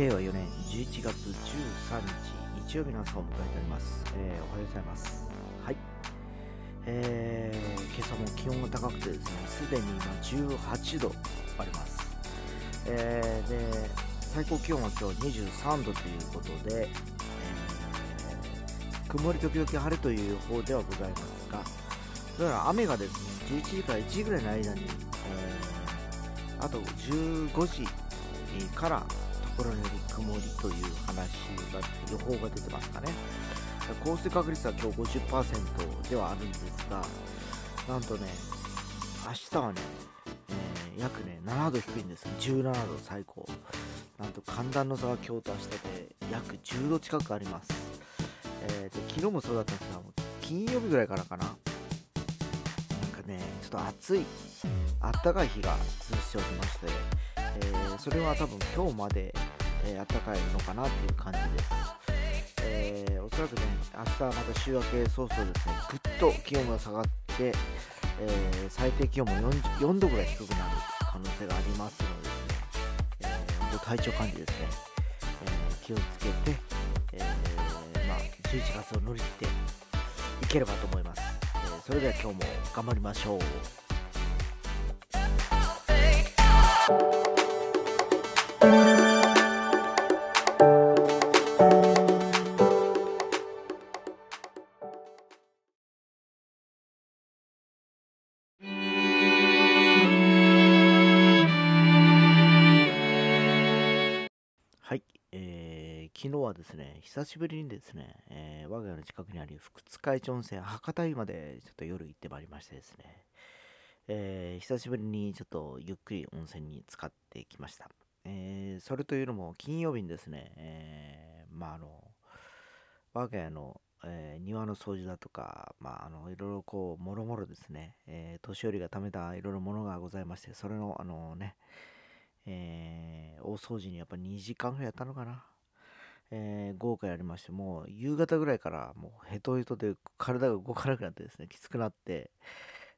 令和4年11月13日日曜日の朝を迎えております、えーおはようございます。はい。えー、今朝も気温が高くてですねすでに今18度あります。えー、で最高気温は今日23度ということで、えー曇り時々晴れという予報ではございますがどうやら雨がですね11時から1時ぐらいの間に、えーあと15時からころにより曇りという話が予報が出てますかね。降水確率は今日50%ではあるんですがなんとね明日はね、えー約ね7度低いんです。17度最高。なんと寒暖の差が今日と明日で約10度近くあります、えーで昨日もそうだったんですが金曜日ぐらいからかな。なんかねちょっと暑いあったかい日が続いておりまして、えそれは多分今日まで、えー、あったかいのかなっていう感じです、えーおそらくね明日また週明け早々ですねぐっと気温が下がって、え最低気温も 4, 4度ぐらい低くなる可能性がありますのでですね、えー体調管理ですね、え気をつけて、えまあ、11月を乗り切っていければと思います、えそれでは今日も頑張りましょう。はい、えー昨日はですね、久しぶりにですね、えー我が家の近くにある福津海町温泉博多湯までちょっと夜行ってまいりましてですね、えー久しぶりにちょっとゆっくり温泉に浸かってきました。えーそれというのも金曜日にですね、えーまああの、我が家の、えー庭の掃除だとか、まあ、あのいろいろこう、もろもろですね、えー年寄りが貯めたいろいろものがございまして、それの、あのね、えー大掃除にやっぱ2時間ぐらいやったのかな。えー豪華やりまして、もう夕方ぐらいからもうヘトヘトで体が動かなくなってですね、きつくなって、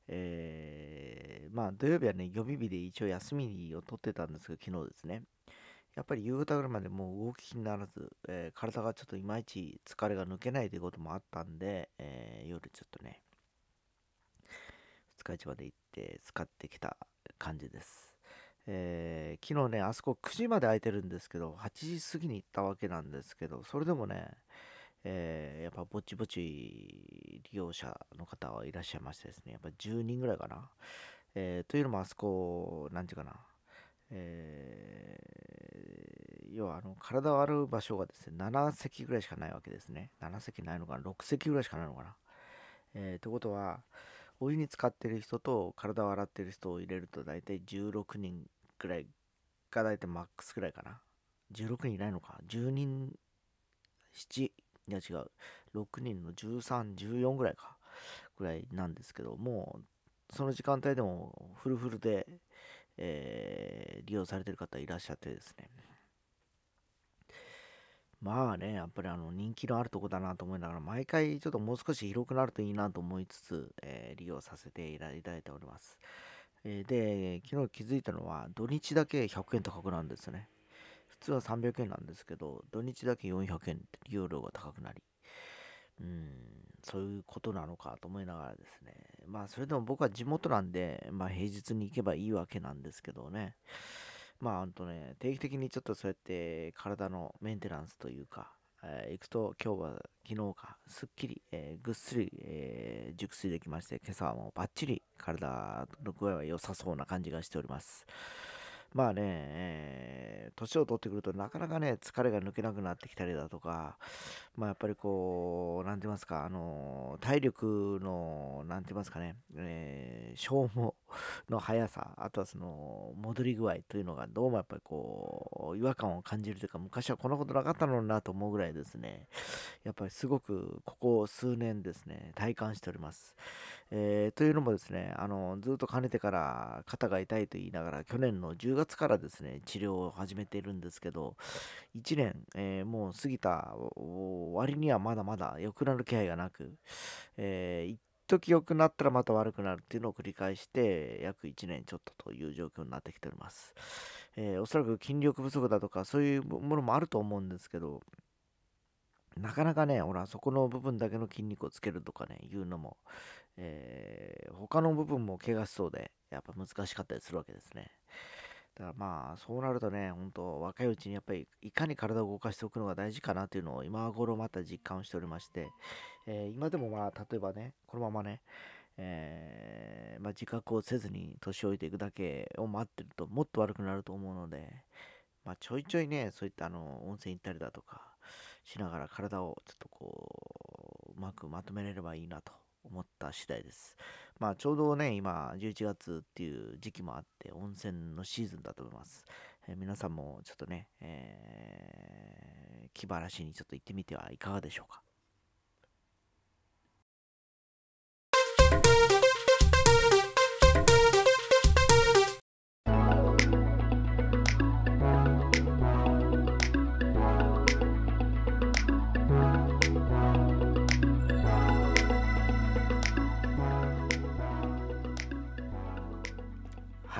えーまあ土曜日はね、予備日で一応休みを取ってたんですけど、昨日ですね。やっぱり夕方ぐらいまでもう動きにならず、えー体がちょっといまいち疲れが抜けないということもあったんで、えー夜ちょっとね、二日市場で行って使ってきた感じです。えー昨日ね、あそこ9時まで空いてるんですけど、8時過ぎに行ったわけなんですけど、それでもね、えーやっぱぼちぼち利用者の方はいらっしゃいましてですね、やっぱ10人ぐらいかな。えーというのもあそこ、なんていうかな、えー要はあの体を洗う場所がですね、7席ぐらいしかないわけですね。7席ないのかな、6席ぐらいしかないのかな？えーということは、お湯に浸かってる人と体を洗ってる人を入れると大体16人ぐらいが大体マックスぐらいかな。16人いないのか。10人、7、いや違う。6人の13、14ぐらいか。ぐらいなんですけど、もうその時間帯でもフルフルで、えー利用されてる方いらっしゃってですね。まあね、やっぱりあの人気のあるとこだなと思いながら、毎回ちょっともう少し広くなるといいなと思いつつ、えー利用させていただいております。えーで、昨日気づいたのは、土日だけ100円高くなるんですね。普通は300円なんですけど、土日だけ400円って利用料が高くなり、うん、そういうことなのかと思いながらですね。まあ、それでも僕は地元なんで、まあ、平日に行けばいいわけなんですけどね。まあ、ほんとね、定期的にちょっとそうやって体のメンテナンスというか、えー行くと今日は昨日か、すっきり、えーぐっすり、えー熟睡できまして、今朝はもうバッチリ体の具合は良さそうな感じがしております。まあね、えー年を取ってくるとなかなかね、疲れが抜けなくなってきたりだとか、まあやっぱりこう、なんて言いますか、あの体力の、なんて言いますかね、え消耗 の速さ、あとはその戻り具合というのがどうもやっぱりこう違和感を感じるというか昔はこんなことなかったのになと思うぐらいですね。やっぱりすごくここ数年ですね体感しております、えーというのもですねあのずっとかねてから肩が痛いと言いながら去年の10月からですね治療を始めているんですけど1年、えーもう過ぎた割にはまだまだ良くなる気配がなく、えー時良くなったらまた悪くなるっていうのを繰り返して約1年ちょっとという状況になってきております。えー、おそらく筋力不足だとかそういうものもあると思うんですけどなかなかね、ほら、そこの部分だけの筋肉をつけるとかね、いうのも、えー、他の部分も怪我しそうで、やっぱ難しかったりするわけですね。だからまあ、そうなるとね、本当若いうちにやっぱりいかに体を動かしておくのが大事かなというのを今頃また実感をしておりまして、えー、今でもまあ、例えばね、このままね、えー、まあ、自覚をせずに年老いていくだけを待ってるともっと悪くなると思うので、まあ、ちょいちょいね、そういったあの温泉行ったりだとかしながら体をちょっとこう、うまくまとめれればいいなと思った次第です。まあちょうどね、今11月っていう時期もあって温泉のシーズンだと思います。えー、皆さんもちょっとね、えー、気晴らしにちょっと行ってみてはいかがでしょうか。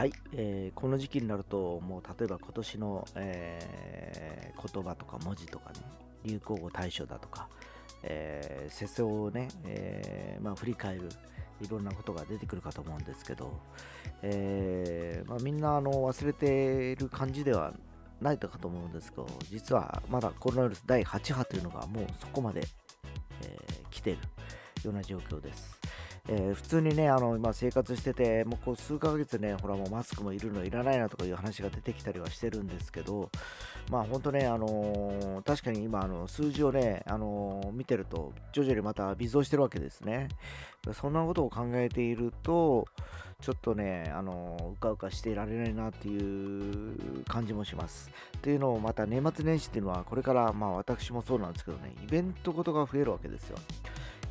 はい、えー、この時期になると、もう例えば今年の、えー、言葉とか文字とかね、流行語大賞だとか、えー、世相をね、えーまあ、振り返る、いろんなことが出てくるかと思うんですけど、えまあ、みんなあの忘れている感じではないかと思うんですけど、実はまだコロナウイルス第8波というのがもうそこまで、え、来てるような状況です。えー、普通にね、あの、今生活してて、もうこう数ヶ月ね、ほらもうマスクもいるのいらないなとかいう話が出てきたりはしてるんですけど、まあ本当ね、あのー、確かに今、あの、数字をね、あのー、見てると、徐々にまた微増してるわけですね。そんなことを考えていると、ちょっとね、あのうかうかしていられないなっていう感じもします。というのも、また年末年始っていうのは、これから、まあ私もそうなんですけどね、イベントごとが増えるわけですよ。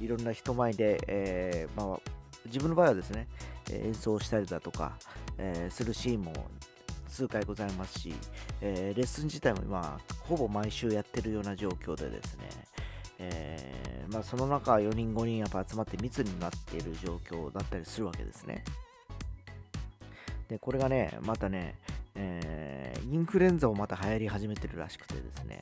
いろんな人前で、えー、まあ、自分の場合はですね、演奏したりだとか、え、するシーンも数回ございますし、え、レッスン自体も今、ほぼ毎週やってるような状況でですね、え、まあ、その中4人5人やっぱ集まって密になっている状況だったりするわけですね。で、これがね、またね、えー、インフルエンザをまた流行り始めてるらしくてですね、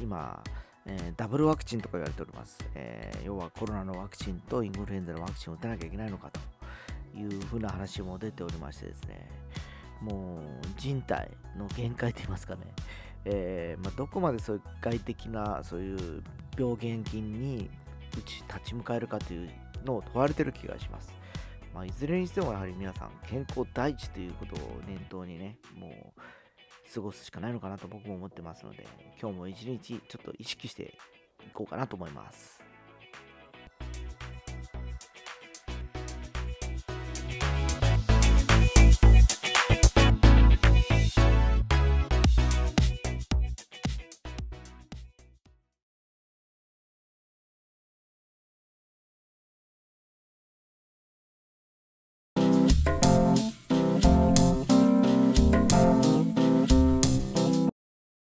今、えー、ダブルワクチンとか言われております、えー、要はコロナのワクチンとインフルエンザのワクチンを打たなきゃいけないのかというふうな話も出ておりましてですね、もう人体の限界といいますかね、えー、まあ、どこまでそういう外的なそういう病原菌にうち立ち向かえるかというのを問われてる気がします。まあ、いずれにしてもやはり皆さん健康第一ということを念頭にね、もう過ごすしかないのかなと僕も思ってますので、今日も一日ちょっと意識していこうかなと思います。